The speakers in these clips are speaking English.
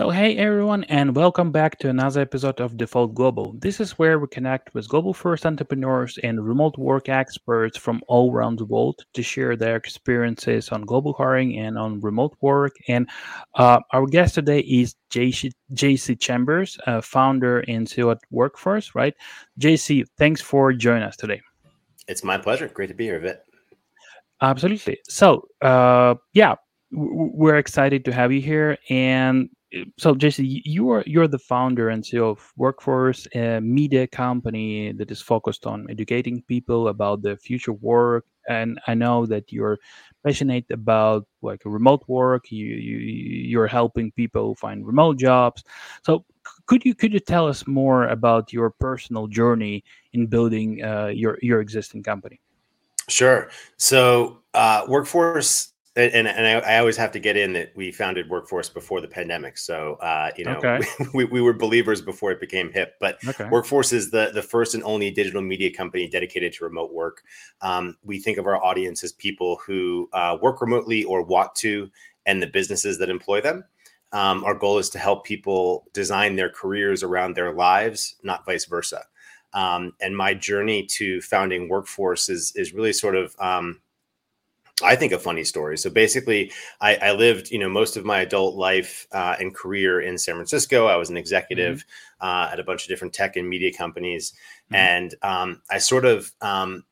So, hey everyone, and welcome back to another episode of Default Global. This is where we connect with global first entrepreneurs and remote work experts from all around the world to share their experiences on global hiring and on remote work. And uh, our guest today is Jesse, Jesse Chambers, uh, founder and CEO at wrkfrce, right? Jesse, thanks for joining us today. It's my pleasure. Great to be here, Vit. Absolutely. So, uh, yeah, we're excited to have you here and so Jesse, you are you're the founder and CEO of wrkfrce, a media company that is focused on educating people about the future work. And I know that you're passionate about like remote work. You, you you're helping people find remote jobs. So could you could you tell us more about your personal journey in building uh, your your existing company? Sure. So uh, wrkfrce and, and I, I, always have to get in that we founded wrkfrce before the pandemic. So, uh, you know, okay. we, we were believers before it became hip. But okay. wrkfrce is the, the first and only digital media company dedicated to remote work. Um, we think of our audience as people who uh, work remotely or want to, and the businesses that employ them. Um, our goal is to help people design their careers around their lives, not vice versa. Um, and my journey to founding wrkfrce is is really sort of um, I think a funny story. So basically, I, I, lived, you know, most of my adult life uh, and career in San Francisco. I was an executive mm-hmm. uh, at a bunch of different tech and media companies, mm-hmm. and um, I sort of um,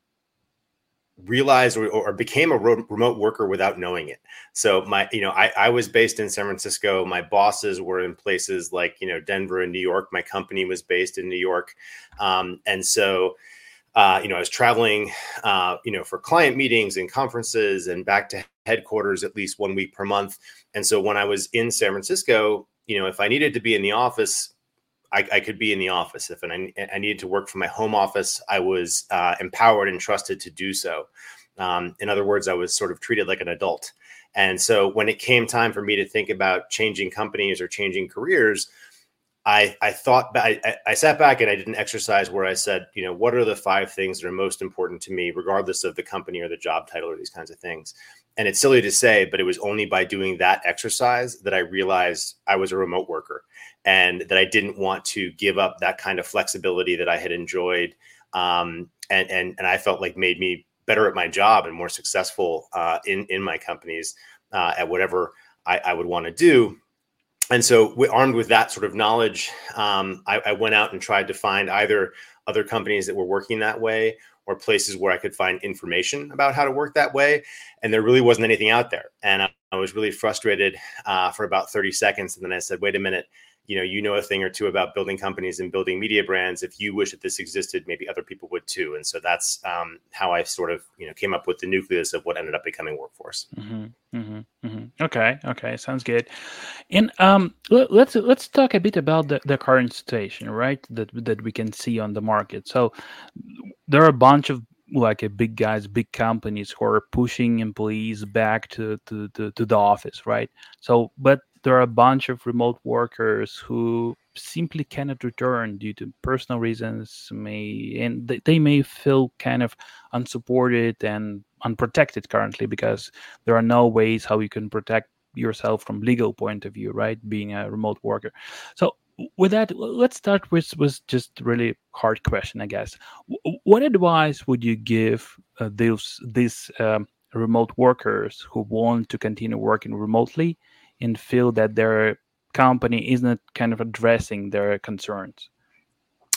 realized or, or, became a remote worker without knowing it. So my, you know, I, I was based in San Francisco. My bosses were in places like, you know, Denver and New York. My company was based in New York, um, and so uh, you know, I was traveling, uh, you know, for client meetings and conferences and back to headquarters at least one week per month. And so when I was in San Francisco, you know, if I needed to be in the office, I, I could be in the office. If I, I, needed to work from my home office, I was uh, empowered and trusted to do so. Um, in other words, I was sort of treated like an adult. And so when it came time for me to think about changing companies or changing careers, I, I thought I, I sat back and I did an exercise where I said, you know, what are the five things that are most important to me, regardless of the company or the job title or these kinds of things. And it's silly to say, but it was only by doing that exercise that I realized I was a remote worker and that I didn't want to give up that kind of flexibility that I had enjoyed um, and, and, and I felt like made me better at my job and more successful uh, in, in my companies uh, at whatever I, I would want to do and so armed with that sort of knowledge um, I, I, went out and tried to find either other companies that were working that way or places where i could find information about how to work that way. And there really wasn't anything out there. And i, I was really frustrated uh, for about 30 seconds. And then i said wait a minute you know you know a thing or two about building companies and building media brands if you wish that this existed maybe other people would too. And so that's um, how i sort of you know came up with the nucleus of what ended up becoming wrkfrce. Mm-hmm, mm-hmm, mm-hmm. okay okay sounds good. And um, let's let's talk a bit about the, the current situation right that that we can see on the market. So there are a bunch of like a big guys big companies who are pushing employees back to, to to, to the office right? So but there are a bunch of remote workers who simply cannot return due to personal reasons may and they may feel kind of unsupported and unprotected currently because there are no ways how you can protect yourself from legal point of view right? Being a remote worker. So with that let's start with with just really hard question i guess. What advice would you give uh, those these um, remote workers who want to continue working remotely and feel that their company isn't kind of addressing their concerns?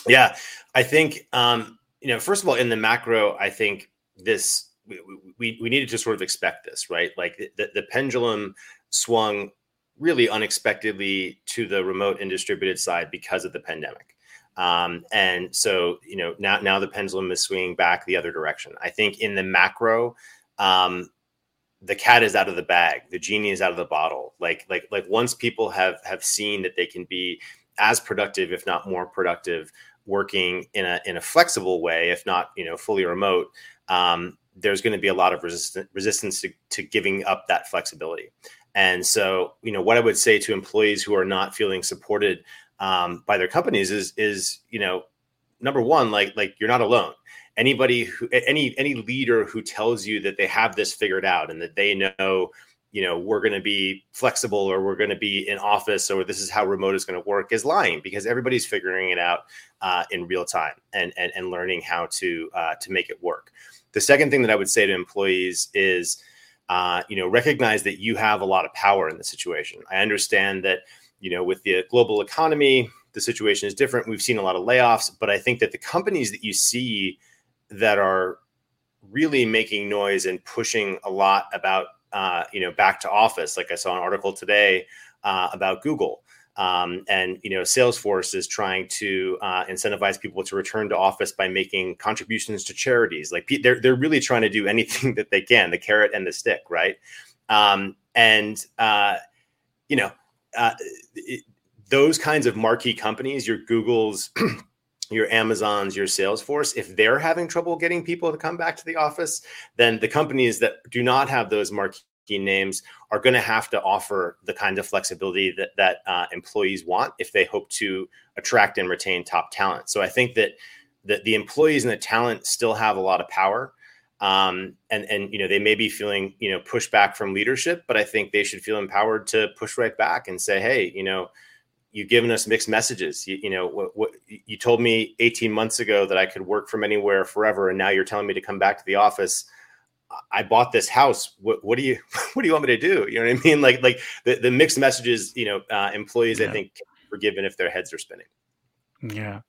Yeah, I think um, you know. First of all, in the macro, I think this we, we, we needed to sort of expect this, right? Like the, the pendulum swung really unexpectedly to the remote and distributed side because of the pandemic. Um, and so, you know, now now the pendulum is swinging back the other direction. I think in the macro, um, the cat is out of the bag the genie is out of the bottle. Like like like once people have have seen that they can be as productive if not more productive working in a in a flexible way if not you know fully remote um, there's going to be a lot of resistance resistance to, to giving up that flexibility. And so you know what i would say to employees who are not feeling supported um, by their companies is is you know number one like like you're not alone anybody who any any leader who tells you that they have this figured out and that they know you know we're going to be flexible or we're going to be in office or this is how remote is going to work is lying because everybody's figuring it out uh, in real time and, and and learning how to uh, to make it work. The second thing that i would say to employees is uh, you know recognize that you have a lot of power in the situation. I understand that you know with the global economy the situation is different. We've seen a lot of layoffs but i think that the companies that you see that are really making noise and pushing a lot about uh, you know back to office. Like I saw an article today uh, about Google. Um, and you know, Salesforce is trying to uh, incentivize people to return to office by making contributions to charities. Like they're they're really trying to do anything that they can, the carrot and the stick, right? Um, and uh, you know, uh, it, those kinds of marquee companies, your Googles, your Amazons, your Salesforce, if they're having trouble getting people to come back to the office, then the companies that do not have those marquee names are going to have to offer the kind of flexibility that that uh, employees want if they hope to attract and retain top talent. So I think that that the employees and the talent still have a lot of power. Um, and and you know they may be feeling you know pushback from leadership, but I think they should feel empowered to push right back and say, hey, you know, you've given us mixed messages. You, you know, what, what, you told me 18 months ago that I could work from anywhere forever, and now you're telling me to come back to the office. I bought this house. What, what do you what do you want me to do? You know what I mean? Like like the, the mixed messages. You know, uh, employees yeah. I think forgiven if their heads are spinning. Yeah,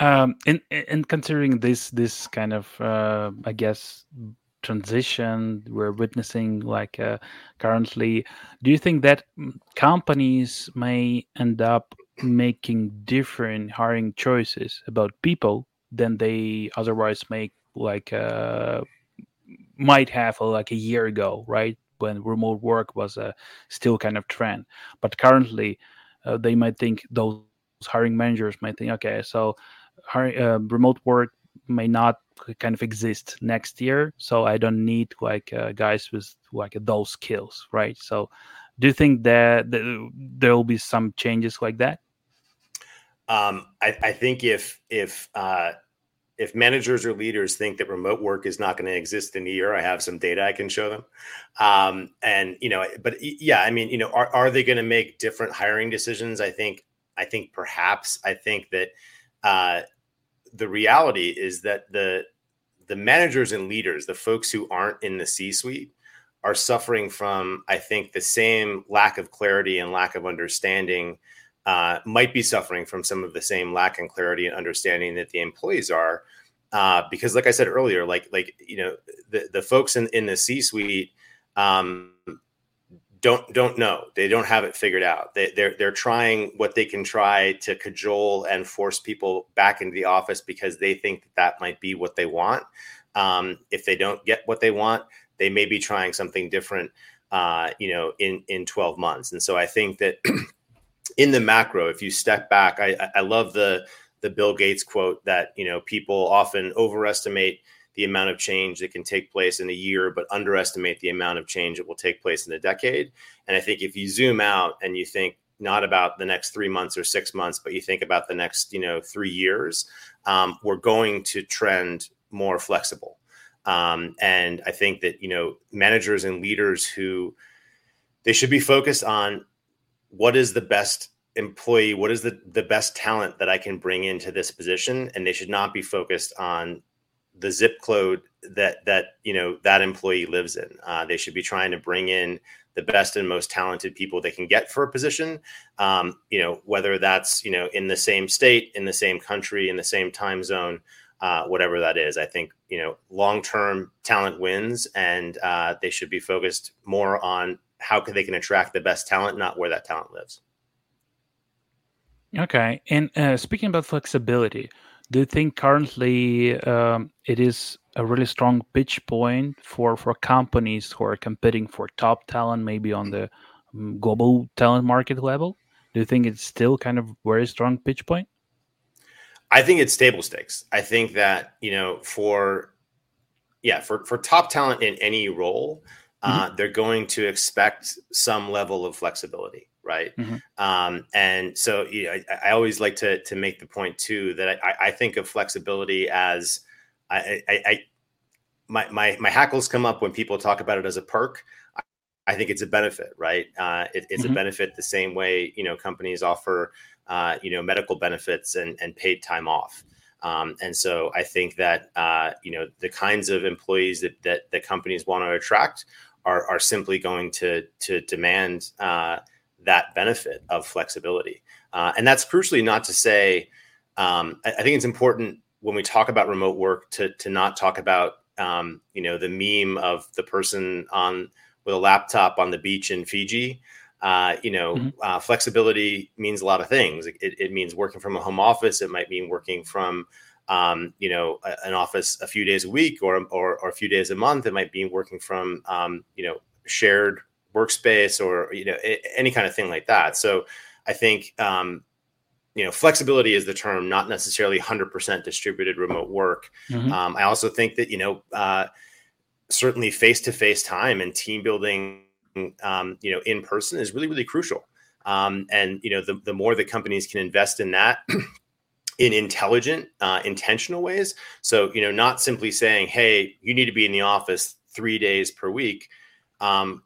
um, and and considering this this kind of uh, I guess transition we're witnessing like uh, currently. Do you think that mm, companies may end up making different hiring choices about people than they otherwise make like uh, might have uh, like a year ago right? When remote work was a uh, still kind of trend. But currently uh, they might think those hiring managers might think okay so hiring, uh, remote work may not kind of exist next year so i don't need like uh, guys with like those skills right so do you think that, that there will be some changes like that um, I, I, think if if uh, if managers or leaders think that remote work is not going to exist in a year, I have some data I can show them. Um, and you know, but yeah, I mean, you know, are, are they going to make different hiring decisions? I think I think perhaps I think that uh, the reality is that the the managers and leaders, the folks who aren't in the C suite, are suffering from, I think, the same lack of clarity and lack of understanding. Uh, might be suffering from some of the same lack in clarity and understanding that the employees are, uh, because, like I said earlier, like like you know, the the folks in in the C suite um, don't don't know. They don't have it figured out. They, they're they're trying what they can try to cajole and force people back into the office because they think that, that might be what they want. Um, if they don't get what they want, they may be trying something different. Uh, you know, in in twelve months. And so I think that in the macro, if you step back, I I love the the Bill Gates quote that you know people often overestimate the amount of change that can take place in a year, but underestimate the amount of change that will take place in a decade. And I think if you zoom out and you think not about the next three months or six months, but you think about the next, you know, three years, um, we're going to trend more flexible. Um, and I think that you know managers and leaders who they should be focused on what is the best employee, what is the the best talent that I can bring into this position, and they should not be focused on the zip code that that you know that employee lives in. Uh, they should be trying to bring in the best and most talented people they can get for a position. Um, you know, whether that's you know in the same state, in the same country, in the same time zone, uh, whatever that is. I think you know long term talent wins, and uh, they should be focused more on how can they can attract the best talent, not where that talent lives. Okay, and uh, speaking about flexibility, do you think currently um, it is a really strong pitch point for for companies who are competing for top talent, maybe on the um, global talent market level? Do you think it's still kind of very strong pitch point? I think it's table stakes. I think that you know for yeah for for top talent in any role, uh, mm-hmm. they're going to expect some level of flexibility right? Mm-hmm. Um, and so you know, I, I, always like to to make the point too that I, I think of flexibility as I, I, I, my my my hackles come up when people talk about it as a perk. I think it's a benefit, right? Uh, it, it's mm-hmm. a benefit the same way you know companies offer uh, you know medical benefits and, and paid time off. Um, and so I think that uh, you know the kinds of employees that that, that companies want to attract are, are simply going to to demand uh, that benefit of flexibility. Uh, and that's crucially not to say. Um, I, I, think it's important when we talk about remote work to to not talk about um, you know the meme of the person on with a laptop on the beach in Fiji. Uh, you know, mm-hmm. uh, flexibility means a lot of things. It, it, means working from a home office. It might mean working from, um, you know, a, an office a few days a week or, or, or a few days a month. It might be working from, um, you know, shared workspace or you know any kind of thing like that. So I think um, you know flexibility is the term, not necessarily 100% distributed remote work. Mm-hmm. Um, I also think that you know uh, certainly face to face time and team building um, you know, in person is really, really crucial. Um, and you know, the, the more that companies can invest in that in intelligent, uh, intentional ways. So you know, not simply saying, "Hey, you need to be in the office three days per week." Um,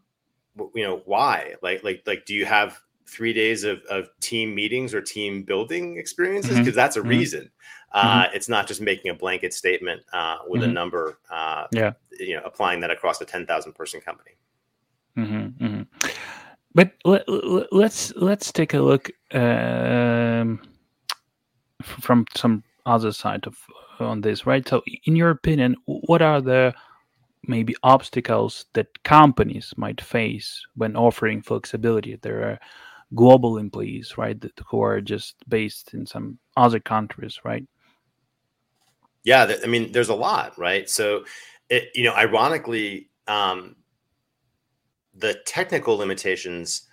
you know, why? Like, like, like, do you have three days of, of team meetings or team building experiences? Because mm-hmm. that's a mm-hmm. reason. Uh, mm-hmm. It's not just making a blanket statement uh, with a mm-hmm. number. Uh, yeah, you know, applying that across a ten thousand person company. Mm-hmm, mm-hmm. But let, us let's, let's take a look um, from some other side of on this, right? So, in your opinion, what are the maybe obstacles that companies might face when offering flexibility? There are global employees, right, that, who are just based in some other countries, right? Yeah, I mean, there's a lot, right? So, it, you know, ironically, um, the technical limitations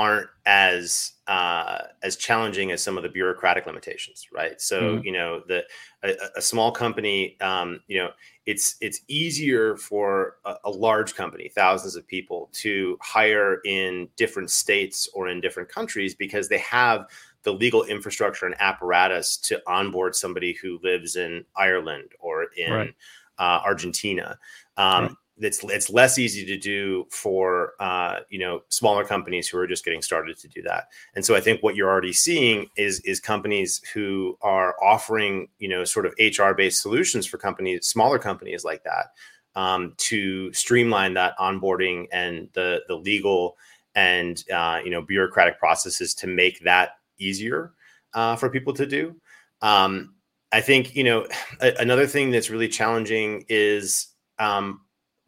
aren't as uh, as challenging as some of the bureaucratic limitations, right? So mm-hmm. you know the a, a small company, um, you know, it's it's easier for a, a, large company, thousands of people, to hire in different states or in different countries because they have the legal infrastructure and apparatus to onboard somebody who lives in Ireland or in right. uh, Argentina. Um, right it's it's less easy to do for uh, you know smaller companies who are just getting started to do that. And so I think what you're already seeing is is companies who are offering you know sort of HR based solutions for companies, smaller companies like that, um, to streamline that onboarding and the the legal and uh, you know bureaucratic processes to make that easier uh, for people to do. Um, I think you know a, another thing that's really challenging is um,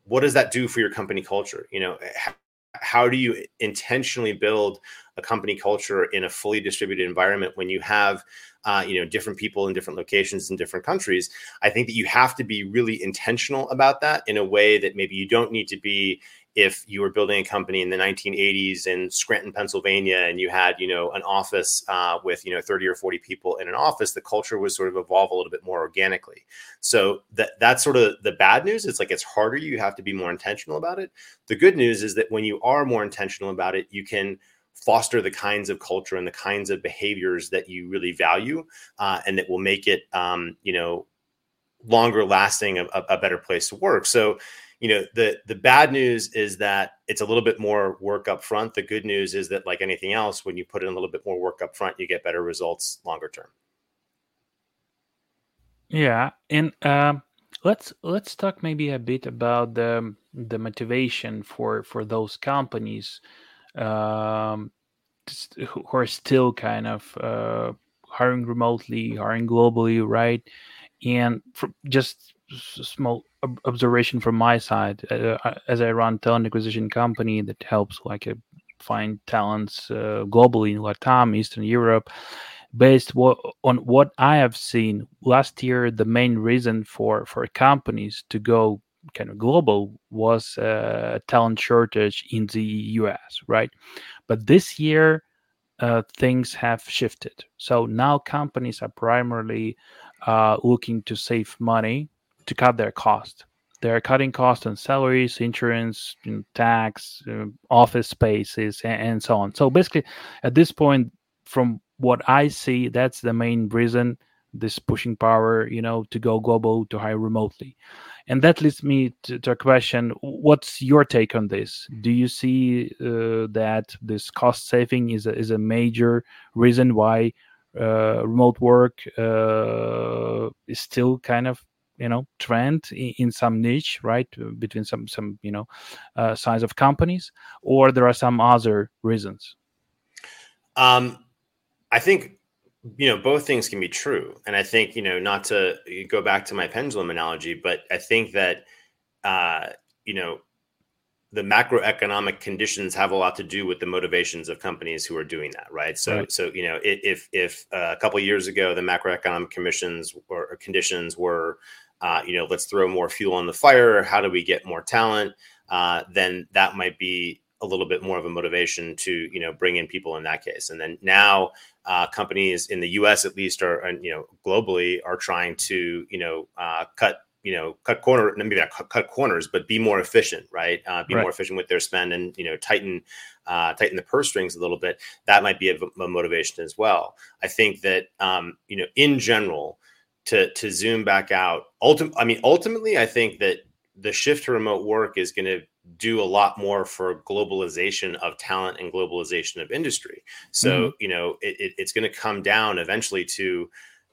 what does that do for your company culture? You know, how, do you intentionally build a company culture in a fully distributed environment when you have uh, you know different people in different locations in different countries i think that you have to be really intentional about that in a way that maybe you don't need to be if you were building a company in the 1980s in Scranton, Pennsylvania, and you had, you know, an office uh, with, you know, 30 or 40 people in an office, the culture would sort of evolve a little bit more organically. So that that's sort of the bad news. It's like it's harder. You have to be more intentional about it. The good news is that when you are more intentional about it, you can foster the kinds of culture and the kinds of behaviors that you really value, uh, and that will make it, um, you know, longer lasting, a, a better place to work. So you know the the bad news is that it's a little bit more work up front. The good news is that like anything else when you put in a little bit more work up front you get better results longer term. Yeah and um, let's let's talk maybe a bit about the the motivation for for those companies um, who are still kind of uh, hiring remotely hiring globally right? And for just small observation from my side uh, uh, as I run talent acquisition company that helps like uh, find talents uh, globally in Latam, Eastern Europe. Based on what I have seen last year, the main reason for for companies to go kind of global was a uh, talent shortage in the U.S. Right, but this year uh, things have shifted. So now companies are primarily uh, looking to save money to cut their cost. They're cutting costs on salaries, insurance, tax, uh, office spaces, and, and so on. So basically, at this point, from what I see, that's the main reason this pushing power, you know, to go global to hire remotely. And that leads me to, to a question: What's your take on this? Do you see uh, that this cost saving is a, is a major reason why uh, remote work uh, is still kind of you know trend in, some niche right between some some you know uh, size of companies or there are some other reasons? Um i think you know both things can be true. And i think you know not to go back to my pendulum analogy but i think that uh you know the macroeconomic conditions have a lot to do with the motivations of companies who are doing that right? So right. so you know if if uh, a couple years ago the macroeconomic conditions or conditions were uh, you know let's throw more fuel on the fire how do we get more talent? Uh, then that might be a little bit more of a motivation to you know bring in people in that case. And then now uh, companies in the us at least are and you know globally are trying to you know uh, cut you know cut corner maybe not cut, cut corners but be more efficient right uh, be right. more efficient with their spend and you know tighten uh, tighten the purse strings a little bit that might be a, a motivation as well i think that um, you know in general to to zoom back out ultimately i mean ultimately i think that the shift to remote work is going to do a lot more for globalization of talent and globalization of industry. So, mm-hmm. you know, it, it, it's going to come down eventually to,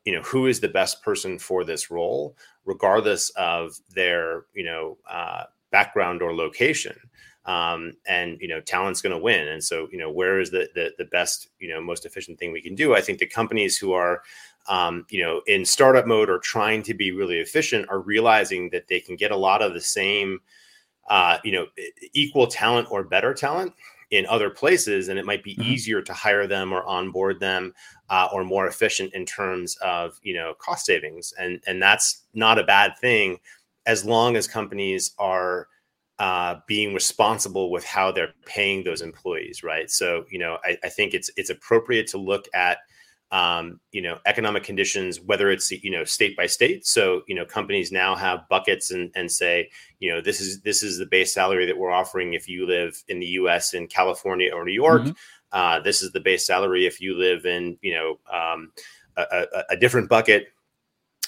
you know, who is the best person for this role, regardless of their, you know, uh, background or location. Um, and you know, talent's going to win. And so, you know, where is the, the the best, you know, most efficient thing we can do? I think the companies who are um, you know, in startup mode or trying to be really efficient are realizing that they can get a lot of the same uh, you know, equal talent or better talent in other places, and it might be mm-hmm. easier to hire them or onboard them, uh, or more efficient in terms of you know cost savings, and and that's not a bad thing, as long as companies are uh, being responsible with how they're paying those employees, right? So you know, I, I think it's it's appropriate to look at um, you know economic conditions whether it's you know state by state. So you know companies now have buckets and, and say you know this is this is the base salary that we're offering if you live in the us in california or new york. Mm-hmm. uh, this is the base salary if you live in you know um, a, a, a, different bucket.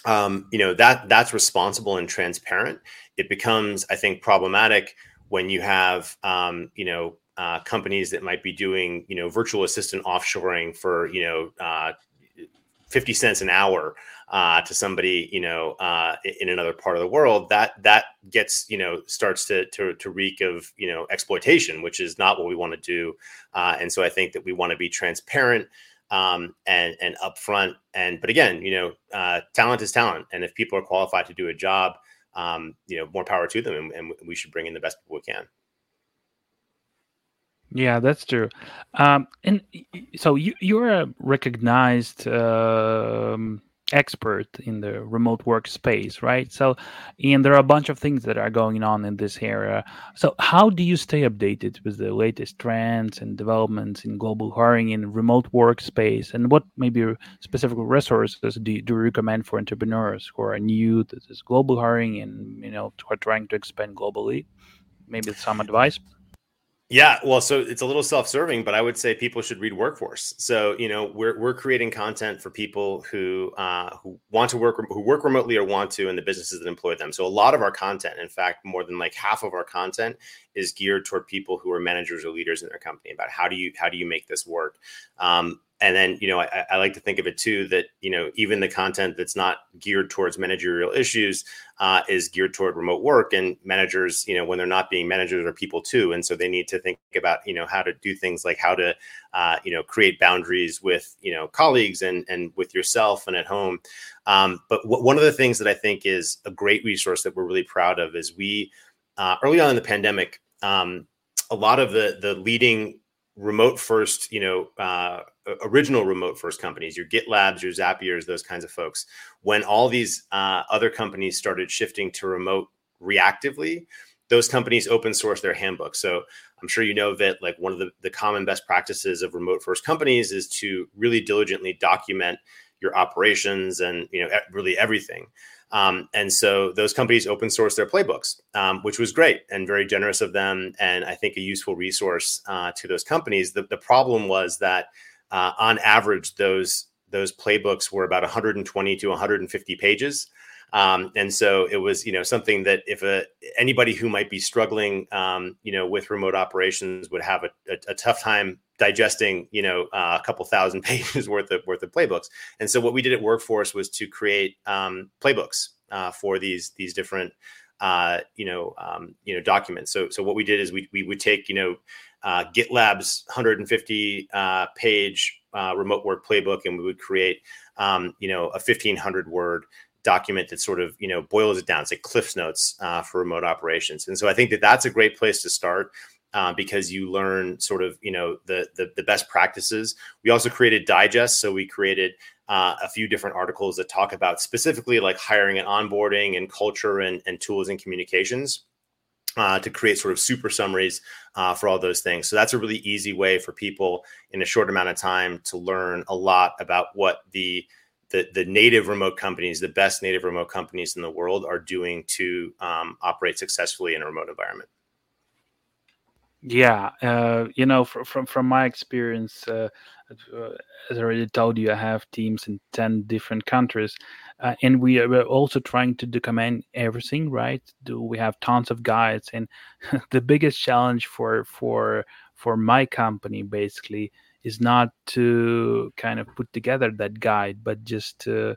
Um, you know that that's responsible and transparent. It becomes i think problematic when you have um, you know uh, companies that might be doing you know virtual assistant offshoring for you know uh, 50 cents an hour uh, to somebody you know uh, in another part of the world that that gets you know starts to, to to reek of you know exploitation which is not what we want to do. Uh, and so i think that we want to be transparent um, and and upfront and but again you know uh, talent is talent and if people are qualified to do a job um, you know more power to them and, and we should bring in the best people we can yeah, that's true. Um, and so you you're a recognized um, expert in the remote work space, right? So, and there are a bunch of things that are going on in this area. So, how do you stay updated with the latest trends and developments in global hiring in remote work space? And what maybe specific resources do you, do you recommend for entrepreneurs who are new to this global hiring and you know who are trying to expand globally? Maybe some advice. Yeah, well, so it's a little self-serving, but I would say people should read wrkfrce. So you know, we're we're creating content for people who uh, who want to work who work remotely or want to, and the businesses that employ them. So a lot of our content, in fact, more than like half of our content, is geared toward people who are managers or leaders in their company about how do you how do you make this work. Um, and then you know I, I, like to think of it too that you know even the content that's not geared towards managerial issues uh, is geared toward remote work and managers you know when they're not being managers are people too. And so they need to think about you know how to do things like how to uh, you know create boundaries with you know colleagues and and with yourself and at home. Um, but w- one of the things that i think is a great resource that we're really proud of is we uh, early on in the pandemic um, a lot of the the leading remote first, you know, uh, original remote first companies, your GitLabs, your Zapiers, those kinds of folks, when all these uh, other companies started shifting to remote reactively, those companies open source their handbook. So I'm sure you know that like one of the, the common best practices of remote first companies is to really diligently document your operations and you know really everything. Um, and so those companies open source their playbooks, um, which was great and very generous of them, and I think a useful resource uh, to those companies. The, the problem was that uh, on average, those those playbooks were about 120 to 150 pages. Um, and so it was, you know, something that if a, anybody who might be struggling, um, you know, with remote operations would have a, a, a tough time digesting, you know, uh, a couple thousand pages worth of worth of playbooks. And so what we did at wrkfrce was to create um, playbooks uh, for these these different, uh, you know, um, you know, documents. So so what we did is we we would take, you know, uh, GitLab's 150 uh, page uh, remote work playbook, and we would create, um, you know, a 1500 word document that sort of you know boils it down. It's like Cliff's Notes uh, for remote operations, and so I think that that's a great place to start. Uh, because you learn sort of you know the, the, the best practices. We also created digests, so we created uh, a few different articles that talk about specifically like hiring and onboarding and culture and, and tools and communications. Uh, to create sort of super summaries uh, for all those things. So that's a really easy way for people in a short amount of time to learn a lot about what the the, the native remote companies, the best native remote companies in the world, are doing to um, operate successfully in a remote environment. Yeah, uh, you know, from from, from my experience, uh, uh, as I already told you, I have teams in ten different countries, uh, and we are also trying to document everything. Right? Do we have tons of guides? And the biggest challenge for for for my company basically is not to kind of put together that guide, but just to,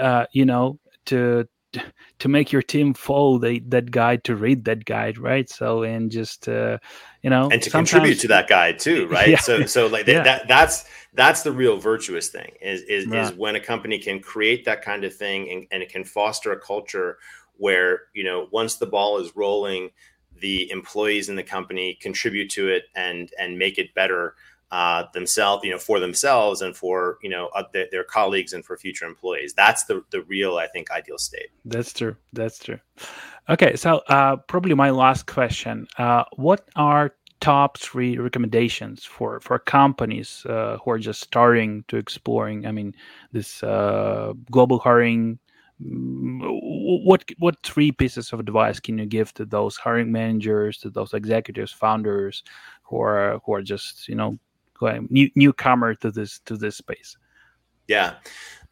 uh, you know, to to make your team follow the, that guide to read that guide right so and just uh, you know and to contribute to that guide too right yeah. so so like yeah. that that's that's the real virtuous thing is is, yeah. is when a company can create that kind of thing and, and it can foster a culture where you know once the ball is rolling the employees in the company contribute to it and and make it better uh, themselves, you know, for themselves and for you know uh, their, their, colleagues and for future employees. That's the the real, I think, ideal state. That's true. That's true. Okay, so uh, probably my last question: uh, What are top three recommendations for for companies uh, who are just starting to exploring? I mean, this uh, global hiring. Mm, what what three pieces of advice can you give to those hiring managers, to those executives, founders who are who are just you know new, newcomer to this to this space? Yeah,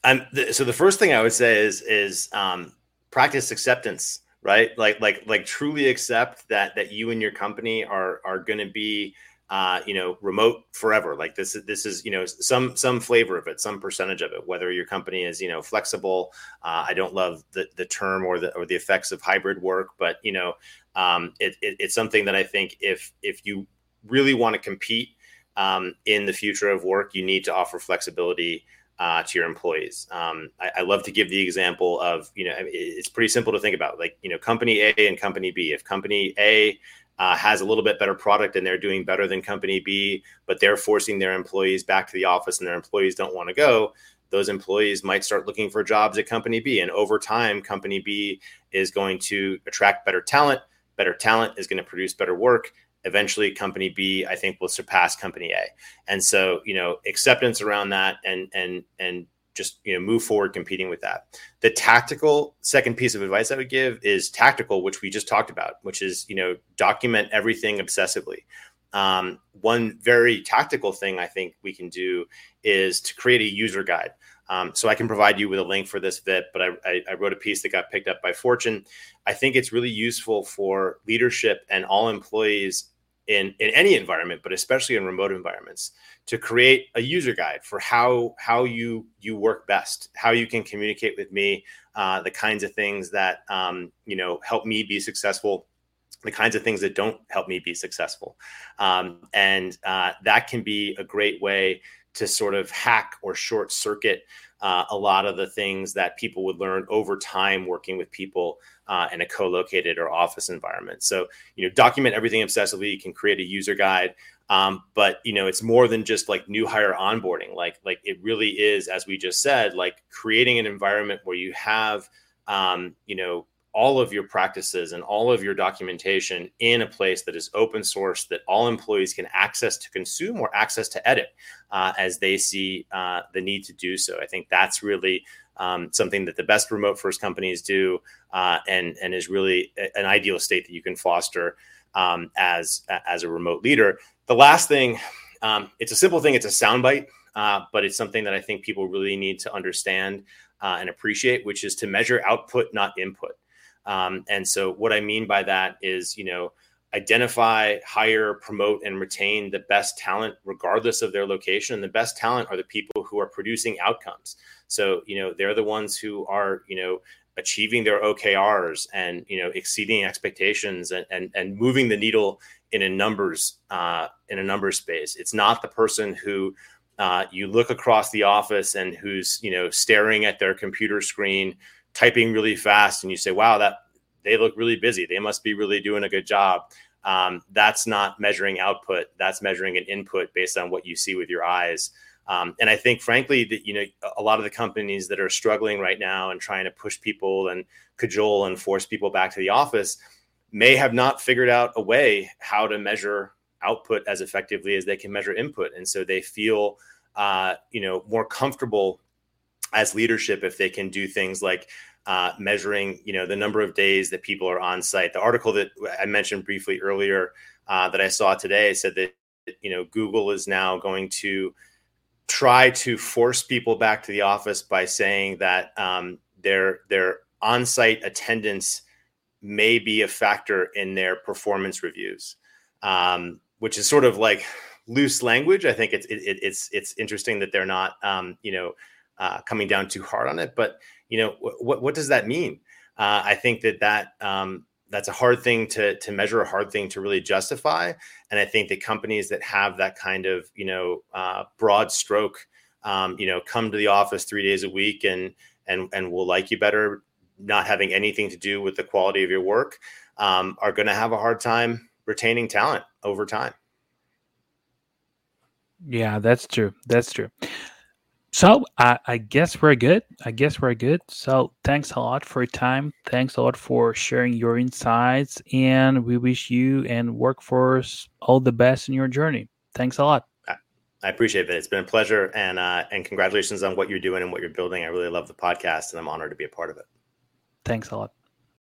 and th- so the first thing I would say is is um, practice acceptance, right? Like like like truly accept that that you and your company are are going to be uh, you know, remote forever. Like this is this is you know some some flavor of it, some percentage of it. Whether your company is you know flexible, uh, I don't love the the term or the or the effects of hybrid work, but you know, um, it, it, it's something that I think if if you really want to compete um, in the future of work, you need to offer flexibility uh, to your employees. Um, I, I, love to give the example of, you know, it's pretty simple to think about, like, you know, company A and company B. If company A uh, has a little bit better product and they're doing better than company B, but they're forcing their employees back to the office and their employees don't want to go, those employees might start looking for jobs at company B. And over time, company B is going to attract better talent. Better talent is going to produce better work eventually company B I think will surpass company A. And so, you know, acceptance around that and and and just you know move forward competing with that. The tactical second piece of advice I would give is tactical, which we just talked about, which is you know document everything obsessively. Um, one very tactical thing I think we can do is to create a user guide. Um, so I can provide you with a link for this Vit, but I, I, I, wrote a piece that got picked up by Fortune. I think it's really useful for leadership and all employees in in any environment but especially in remote environments to create a user guide for how how you you work best how you can communicate with me uh, the kinds of things that um, you know help me be successful the kinds of things that don't help me be successful. Um, and uh, that can be a great way to sort of hack or short circuit uh, a lot of the things that people would learn over time working with people uh, in a co-located or office environment. So, you know, document everything obsessively. You can create a user guide, um, but you know, it's more than just like new hire onboarding. Like, like it really is, as we just said, like creating an environment where you have, um, you know, all of your practices and all of your documentation in a place that is open source that all employees can access to consume or access to edit uh, as they see uh, the need to do so. I think that's really um, something that the best remote first companies do uh, and, and is really an ideal state that you can foster um, as, as a remote leader. The last thing, um, it's a simple thing, it's a soundbite. uh, but it's something that I think people really need to understand uh, and appreciate, which is to measure output, not input. Um, and so, what I mean by that is, you know, identify, hire, promote, and retain the best talent, regardless of their location. And the best talent are the people who are producing outcomes. So, you know, they're the ones who are, you know, achieving their OKRs and you know exceeding expectations and and, and moving the needle in a numbers uh, in a numbers space. It's not the person who uh, you look across the office and who's you know staring at their computer screen, typing really fast, and you say, "Wow, that they look really busy. They must be really doing a good job." Um, that's not measuring output. That's measuring an input based on what you see with your eyes. Um, and I think, frankly, that you know a lot of the companies that are struggling right now and trying to push people and cajole and force people back to the office may have not figured out a way how to measure output as effectively as they can measure input, and so they feel uh, you know more comfortable as leadership if they can do things like uh, measuring you know the number of days that people are on site. The article that I mentioned briefly earlier uh, that I saw today said that you know Google is now going to try to force people back to the office by saying that um, their their on-site attendance may be a factor in their performance reviews, um, which is sort of like loose language. I think it's it, it's it's interesting that they're not um, you know uh, coming down too hard on it, but you know what what does that mean? Uh, I think that that um, that's a hard thing to to measure, a hard thing to really justify. And I think that companies that have that kind of you know uh, broad stroke, um, you know, come to the office three days a week and and and will like you better, not having anything to do with the quality of your work, um, are going to have a hard time retaining talent over time. Yeah, that's true. That's true. So I, I, guess we're good. I guess we're good. So thanks a lot for your time. Thanks a lot for sharing your insights. And we wish you and wrkfrce all the best in your journey. Thanks a lot. I appreciate it. It's been a pleasure, and uh, and congratulations on what you're doing and what you're building. I really love the podcast, and I'm honored to be a part of it. Thanks a lot.